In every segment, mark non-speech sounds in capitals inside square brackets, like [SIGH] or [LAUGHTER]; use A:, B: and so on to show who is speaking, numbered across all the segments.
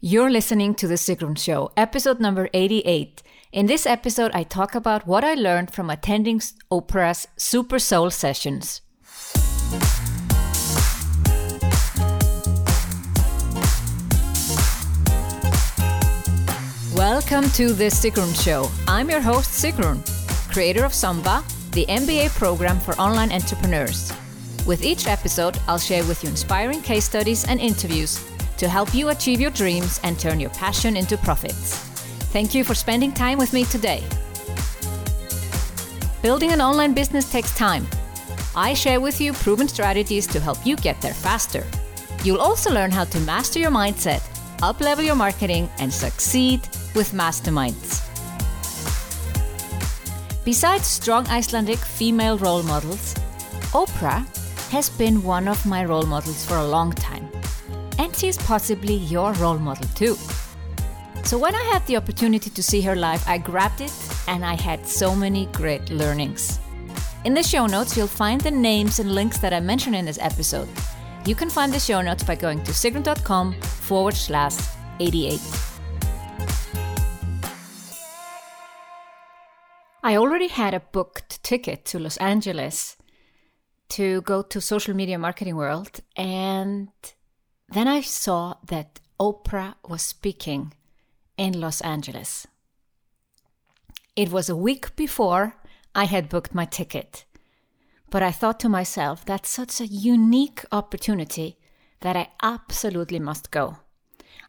A: You're listening to The Sigrun Show, episode number 88. In this episode, I talk about what I learned from attending Oprah's Super Soul sessions. Welcome to The Sigrun Show. I'm your host, Sigrun, creator of SUMBA, the MBA program for online entrepreneurs. With each episode, I'll share with you inspiring case studies and interviews to help you achieve your dreams and turn your passion into profits. Thank you for spending time with me today. Building an online business takes time. I share with you proven strategies to help you get there faster. You'll also learn how to master your mindset, uplevel your marketing, and succeed with masterminds. Besides strong Icelandic female role models, Oprah has been one of my role models for a long time and she's possibly your role model too. So when I had the opportunity to see her live, I grabbed it and I had so many great learnings. In the show notes, you'll find the names and links that I mentioned in this episode. You can find the show notes by going to sigrun.com forward slash 88. I already had a booked ticket to Los Angeles to go to social media marketing world and then I saw that Oprah was speaking in Los Angeles. It was a week before I had booked my ticket. But I thought to myself, that's such a unique opportunity that I absolutely must go.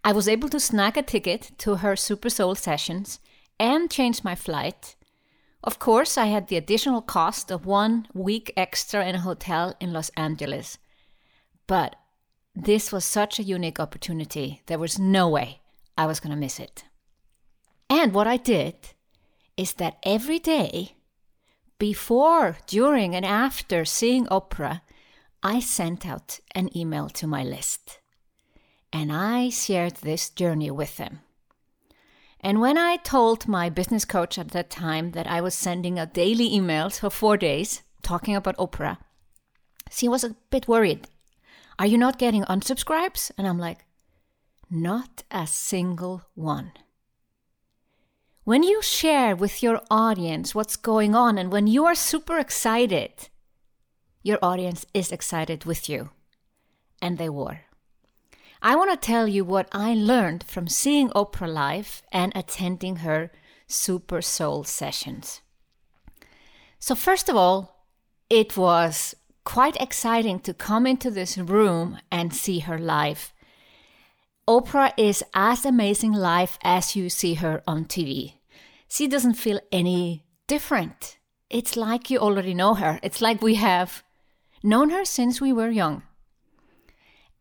A: I was able to snag a ticket to her Super Soul sessions and change my flight. Of course, I had the additional cost of one week extra in a hotel in Los Angeles. But this was such a unique opportunity. There was no way I was going to miss it. And what I did is that every day, before, during, and after seeing Oprah, I sent out an email to my list. And I shared this journey with them. And when I told my business coach at that time that I was sending out daily emails for four days talking about Oprah, she was a bit worried are you not getting unsubscribes? And I'm like, Not a single one. When you share with your audience what's going on and when you are super excited, your audience is excited with you. And they were. I want to tell you what I learned from seeing Oprah live and attending her Super Soul sessions. So, first of all, it was quite exciting to come into this room and see her live. Oprah is as amazing live as you see her on TV. She doesn't feel any different. It's like you already know her. It's like we have known her since we were young.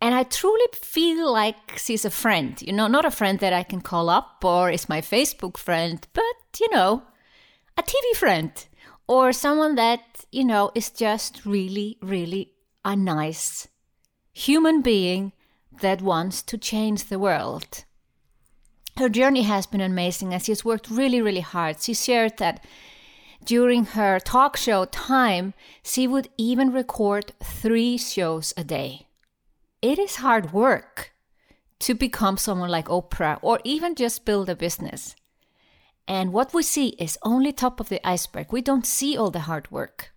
A: And I truly feel like she's a friend, you know, not a friend that I can call up or is my Facebook friend, but, you know, a TV friend or someone that, you know, is just really, really a nice human being that wants to change the world. Her journey has been amazing and she has worked really, really hard. She shared that during her talk show time, she would even record three shows a day. It is hard work to become someone like Oprah or even just build a business. And what we see is only top of the iceberg. We don't see all the hard work.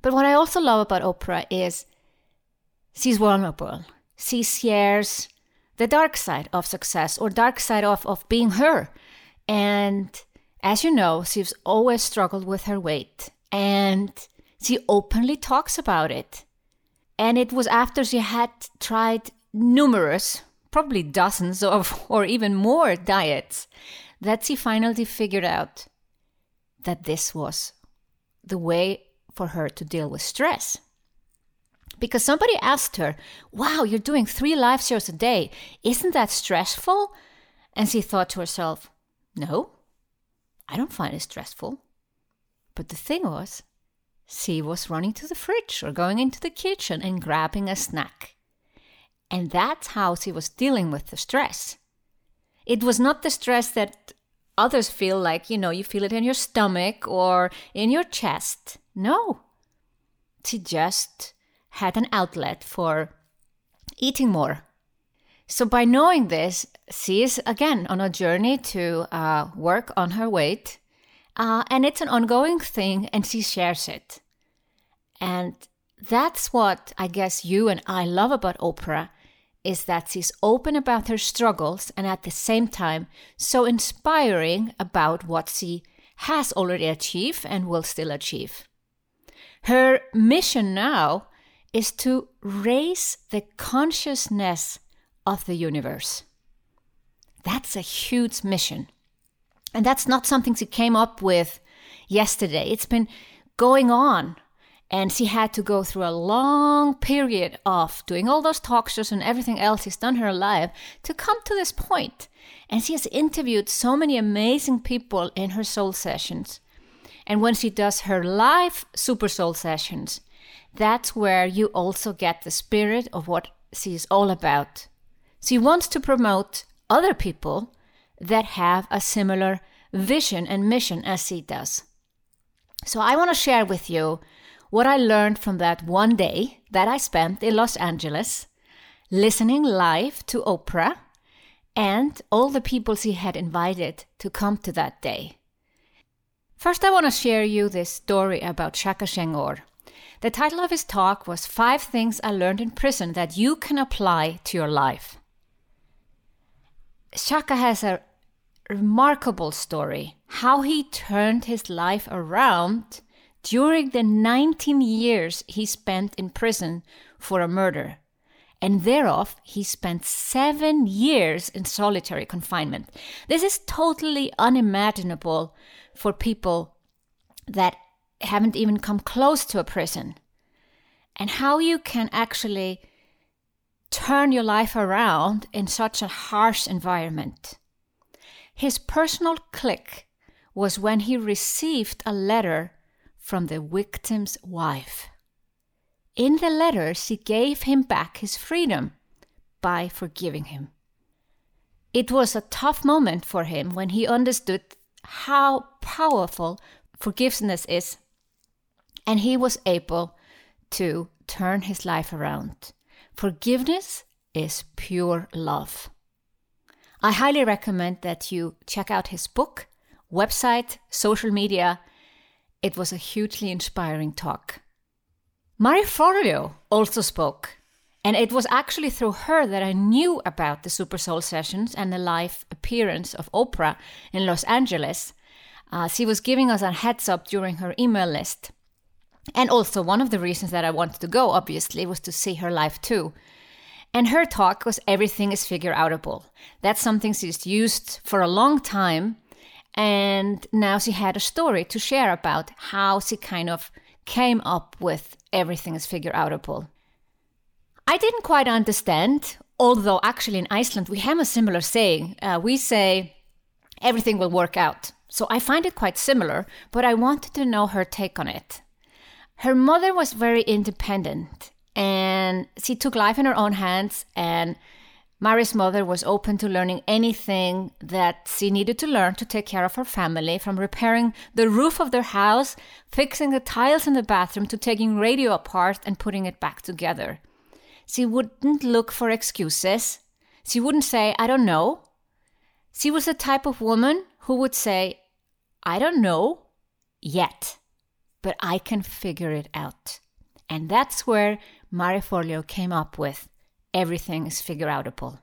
A: But what I also love about Oprah is she's vulnerable. She shares the dark side of success or dark side of, of being her. And as you know, she's always struggled with her weight. And she openly talks about it. And it was after she had tried numerous, probably dozens of, [LAUGHS] or even more diets, that she finally figured out that this was the way for her to deal with stress. Because somebody asked her, Wow, you're doing three live shows a day. Isn't that stressful? And she thought to herself, No, I don't find it stressful. But the thing was, she was running to the fridge or going into the kitchen and grabbing a snack. And that's how she was dealing with the stress. It was not the stress that others feel like, you know, you feel it in your stomach or in your chest. No. She just had an outlet for eating more. So, by knowing this, she is again on a journey to uh, work on her weight. Uh, and it's an ongoing thing, and she shares it. And that's what I guess you and I love about Oprah is that she's open about her struggles and at the same time so inspiring about what she has already achieved and will still achieve. Her mission now is to raise the consciousness of the universe. That's a huge mission. And that's not something she came up with yesterday. It's been going on and she had to go through a long period of doing all those talk shows and everything else she's done her life to come to this point. And she has interviewed so many amazing people in her soul sessions. And when she does her live super soul sessions, that's where you also get the spirit of what she is all about. She wants to promote other people that have a similar vision and mission as she does. So I want to share with you what I learned from that one day that I spent in Los Angeles, listening live to Oprah and all the people she had invited to come to that day. First, I want to share you this story about Shaka Senghor. The title of his talk was Five Things I Learned in Prison That You Can Apply to Your Life. Shaka has a remarkable story how he turned his life around during the 19 years he spent in prison for a murder, and thereof he spent seven years in solitary confinement. This is totally unimaginable for people that haven't even come close to a prison. And how you can actually turn your life around in such a harsh environment. His personal click was when he received a letter from the victim's wife. In the letter, she gave him back his freedom by forgiving him. It was a tough moment for him when he understood how powerful forgiveness is, and he was able to turn his life around. Forgiveness is pure love. I highly recommend that you check out his book, website, social media, it was a hugely inspiring talk. Marie Forleo also spoke, and it was actually through her that I knew about the Super Soul sessions and the live appearance of Oprah in Los Angeles. Uh, she was giving us a heads up during her email list. And also, one of the reasons that I wanted to go, obviously, was to see her live too. And her talk was everything is figure outable. That's something she's used for a long time and now she had a story to share about how she kind of came up with everything is figure outable. I didn't quite understand, although actually in Iceland we have a similar saying. Uh, we say everything will work out. So I find it quite similar, but I wanted to know her take on it. Her mother was very independent and she took life in her own hands and Marie's mother was open to learning anything that she needed to learn to take care of her family, from repairing the roof of their house, fixing the tiles in the bathroom, to taking radio apart and putting it back together. She wouldn't look for excuses. She wouldn't say, I don't know. She was the type of woman who would say, I don't know yet, but I can figure it out. And that's where Marie Forleo came up with everything is figure outable.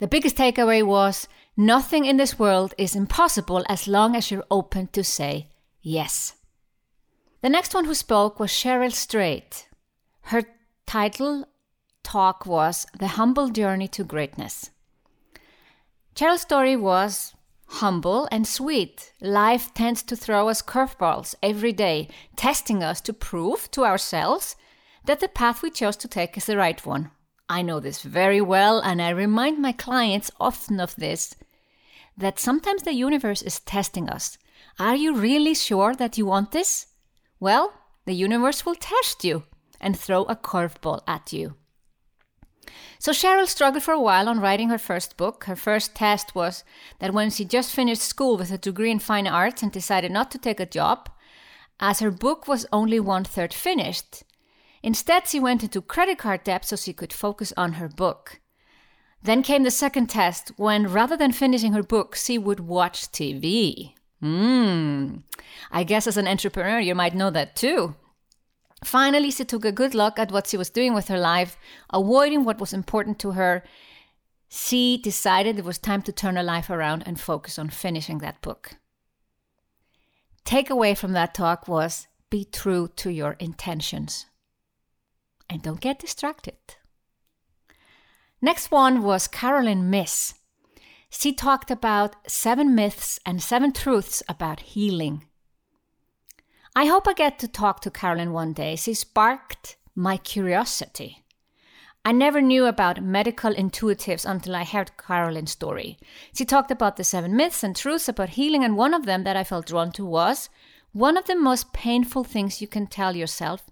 A: The biggest takeaway was nothing in this world is impossible as long as you're open to say yes. The next one who spoke was Cheryl Strayed. Her title talk was The Humble Journey to Greatness. Cheryl's story was humble and sweet. Life tends to throw us curveballs every day, testing us to prove to ourselves that the path we chose to take is the right one. I know this very well, and I remind my clients often of this that sometimes the universe is testing us. Are you really sure that you want this? Well, the universe will test you and throw a curveball at you. So Cheryl struggled for a while on writing her first book. Her first test was that when she just finished school with a degree in fine arts and decided not to take a job, as her book was only one third finished, Instead, she went into credit card debt so she could focus on her book. Then came the second test when rather than finishing her book, she would watch TV. Hmm. I guess as an entrepreneur, you might know that too. Finally, she took a good look at what she was doing with her life, avoiding what was important to her. She decided it was time to turn her life around and focus on finishing that book. Takeaway from that talk was be true to your intentions and don't get distracted. Next one was Caroline Myss. She talked about seven myths and seven truths about healing. I hope I get to talk to Caroline one day. She sparked my curiosity. I never knew about medical intuitives until I heard Caroline's story. She talked about the seven myths and truths about healing, and one of them that I felt drawn to was one of the most painful things you can tell yourself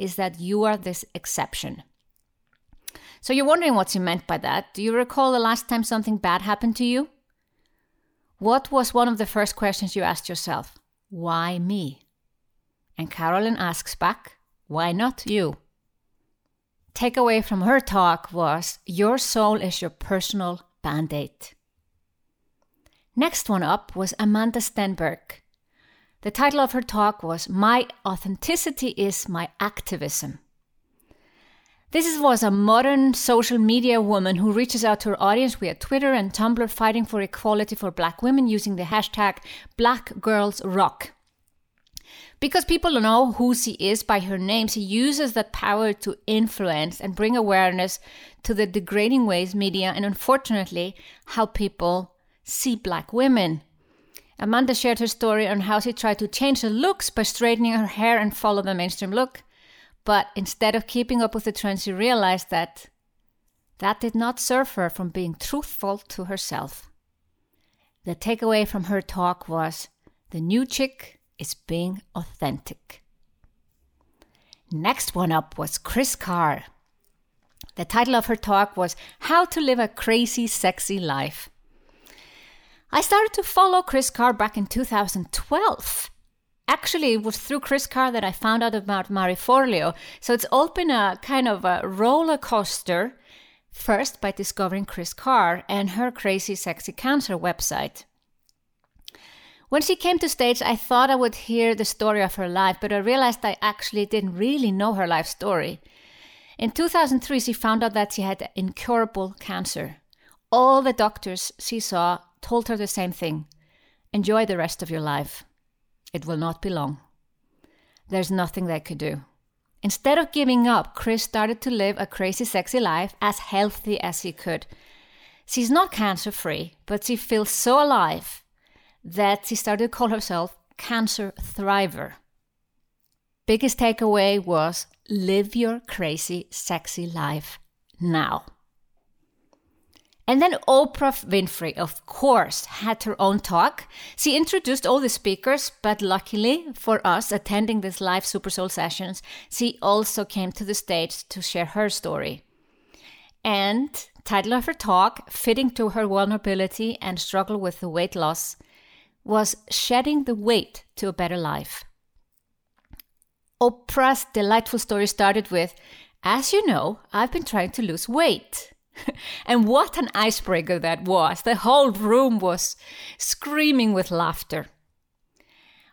A: is that you are this exception. So you're wondering what she meant by that. Do you recall the last time something bad happened to you? What was one of the first questions you asked yourself? Why me? And Caroline asks back, Why not you? Takeaway from her talk was Your soul is your personal band aid. Next one up was Amandla Stenberg. The title of her talk was My Authenticity is My Activism. This was a modern social media woman who reaches out to her audience via Twitter and Tumblr fighting for equality for black women using the hashtag Black Girls Rock. Because people know who she is by her name, she uses that power to influence and bring awareness to the degrading ways media and unfortunately how people see black women. Amandla shared her story on how she tried to change her looks by straightening her hair and follow the mainstream look. But instead of keeping up with the trends, she realized that that did not serve her from being truthful to herself. The takeaway from her talk was the new chick is being authentic. Next one up was Kris Carr. The title of her talk was How to Live a Crazy Sexy Life. I started to follow Kris Carr back in 2012. Actually, it was through Kris Carr that I found out about Marie Forleo. So it's all been a kind of a roller coaster. First, by discovering Kris Carr and her crazy sexy cancer website. When she came to stage, I thought I would hear the story of her life, but I realized I actually didn't really know her life story. In 2003, she found out that she had incurable cancer. All the doctors she saw told her the same thing enjoy the rest of your life. It will not be long. There's nothing they could do. Instead of giving up, Kris started to live a crazy, sexy life as healthy as she could. She's not cancer free, but she feels so alive that she started to call herself Cancer Thriver. Biggest takeaway was live your crazy, sexy life now. And then Oprah Winfrey, of course, had her own talk. She introduced all the speakers, but luckily for us attending these live Super Soul sessions, she also came to the stage to share her story. And title of her talk, fitting to her vulnerability and struggle with the weight loss, was Shedding the Weight to a Better Life. Oprah's delightful story started with, As you know, I've been trying to lose weight. [LAUGHS] and what an icebreaker that was. The whole room was screaming with laughter.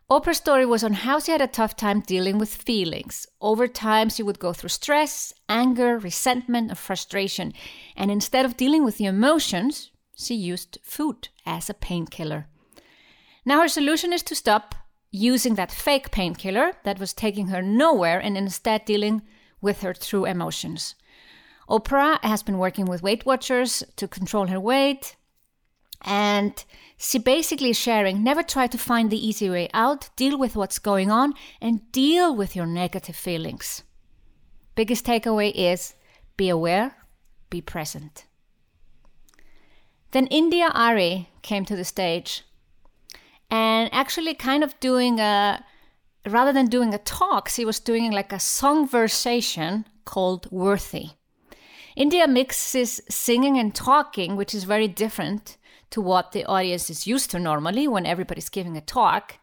A: Oprah's story was on how she had a tough time dealing with feelings. Over time, she would go through stress, anger, resentment, or frustration. And instead of dealing with the emotions, she used food as a painkiller. Now, her solution is to stop using that fake painkiller that was taking her nowhere and instead dealing with her true emotions. Oprah has been working with Weight Watchers to control her weight. And she basically is sharing never try to find the easy way out, deal with what's going on, and deal with your negative feelings. Biggest takeaway is be aware, be present. Then India Arie came to the stage and actually kind of doing a rather than doing a talk, she was doing like a song versation called Worthy. India mixes singing and talking, which is very different to what the audience is used to normally when everybody's giving a talk.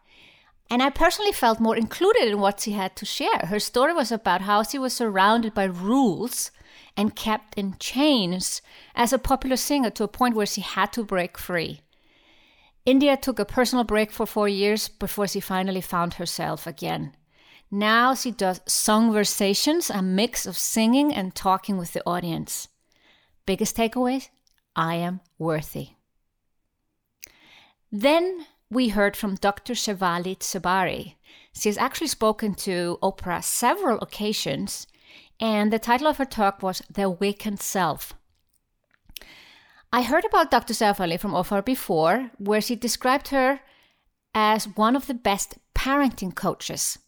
A: And I personally felt more included in what she had to share. Her story was about how she was surrounded by rules and kept in chains as a popular singer to a point where she had to break free. India took a personal break for four years before she finally found herself again. Now she does song songversations, a mix of singing and talking with the audience. Biggest takeaway I am worthy. Then we heard from Dr. Shefali Tsabary. She has actually spoken to Oprah several occasions, and the title of her talk was The Awakened Self. I heard about Dr. Shefali from Oprah before, where she described her as one of the best parenting coaches.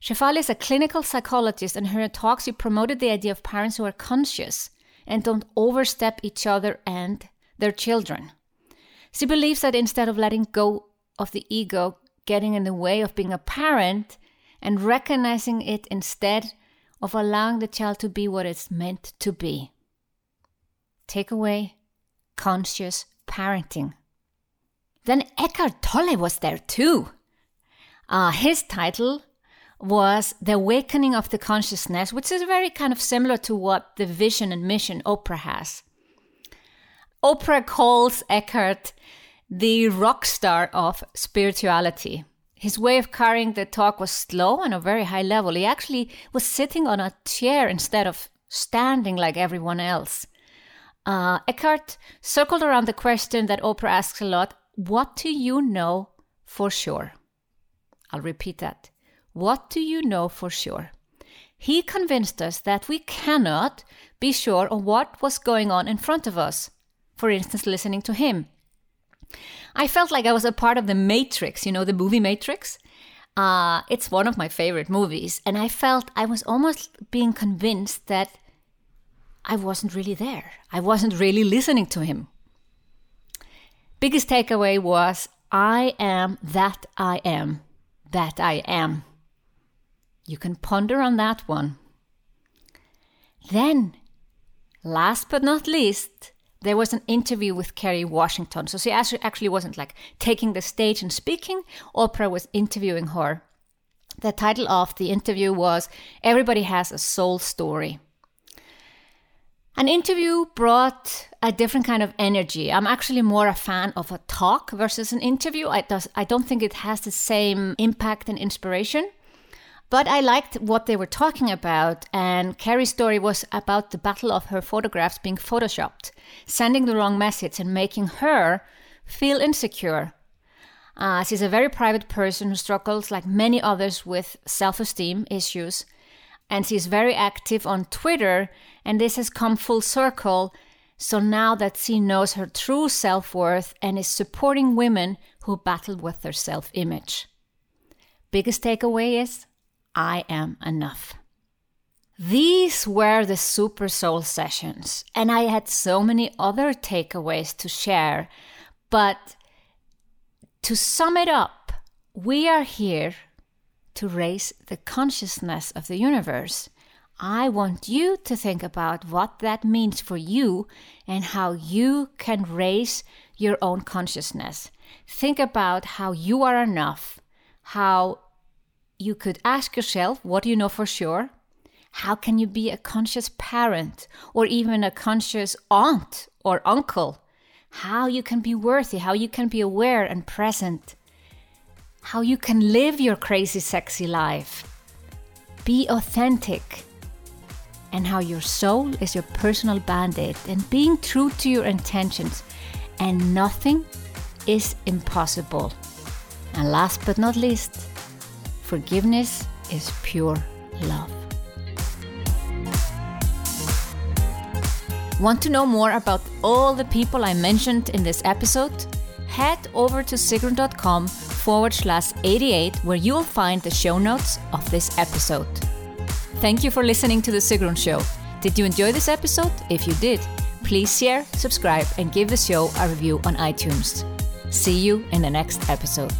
A: Shefali is a clinical psychologist, and her talks she promoted the idea of parents who are conscious and don't overstep each other and their children. She believes that instead of letting go of the ego getting in the way of being a parent and recognizing it instead of allowing the child to be what it's meant to be. Takeaway conscious parenting. Then Eckhart Tolle was there too. Uh, his title was The Awakening of the Consciousness, which is very kind of similar to what the vision and mission Oprah has. Oprah calls Eckhart the rock star of spirituality. His way of carrying the talk was slow and a very high level. He actually was sitting on a chair instead of standing like everyone else. Uh, Eckhart circled around the question that Oprah asks a lot What do you know for sure? I'll repeat that. What do you know for sure? He convinced us that we cannot be sure of what was going on in front of us for instance, listening to him. I felt like I was a part of the Matrix, you know, the movie Matrix. Uh, it's one of my favorite movies, and I felt I was almost being convinced that I wasn't really there. I wasn't really listening to him. Biggest takeaway was I am that I am, that I am. You can ponder on that one. Then, last but not least, there was an interview with Kerry Washington. So she actually wasn't like taking the stage and speaking, Oprah was interviewing her. The title of the interview was Everybody Has a Soul Story. An interview brought a different kind of energy. I'm actually more a fan of a talk versus an interview. I, does, I don't think it has the same impact and inspiration. But I liked what they were talking about, and Kerry's story was about the battle of her photographs being photoshopped, sending the wrong message and making her feel insecure. Uh, she's a very private person who struggles, like many others, with self esteem issues, and she's very active on Twitter, and this has come full circle. So now that she knows her true self worth and is supporting women who battle with their self image. Biggest takeaway is I am enough. These were the Super Soul sessions, and I had so many other takeaways to share. But to sum it up, we are here to raise the consciousness of the universe. I want you to think about what that means for you and how you can raise your own consciousness. Think about how you are enough, how you could ask yourself what you know for sure? How can you be a conscious parent or even a conscious aunt or uncle? How you can be worthy, how you can be aware and present, how you can live your crazy, sexy life. Be authentic, and how your soul is your personal band aid and being true to your intentions, and nothing is impossible. And last but not least, Forgiveness is pure love. Want to know more about all the people I mentioned in this episode? Head over to sigrun.com forward slash 88 where you'll find the show notes of this episode. Thank you for listening to The Sigrun Show. Did you enjoy this episode? If you did, please share, subscribe, and give the show a review on iTunes. See you in the next episode.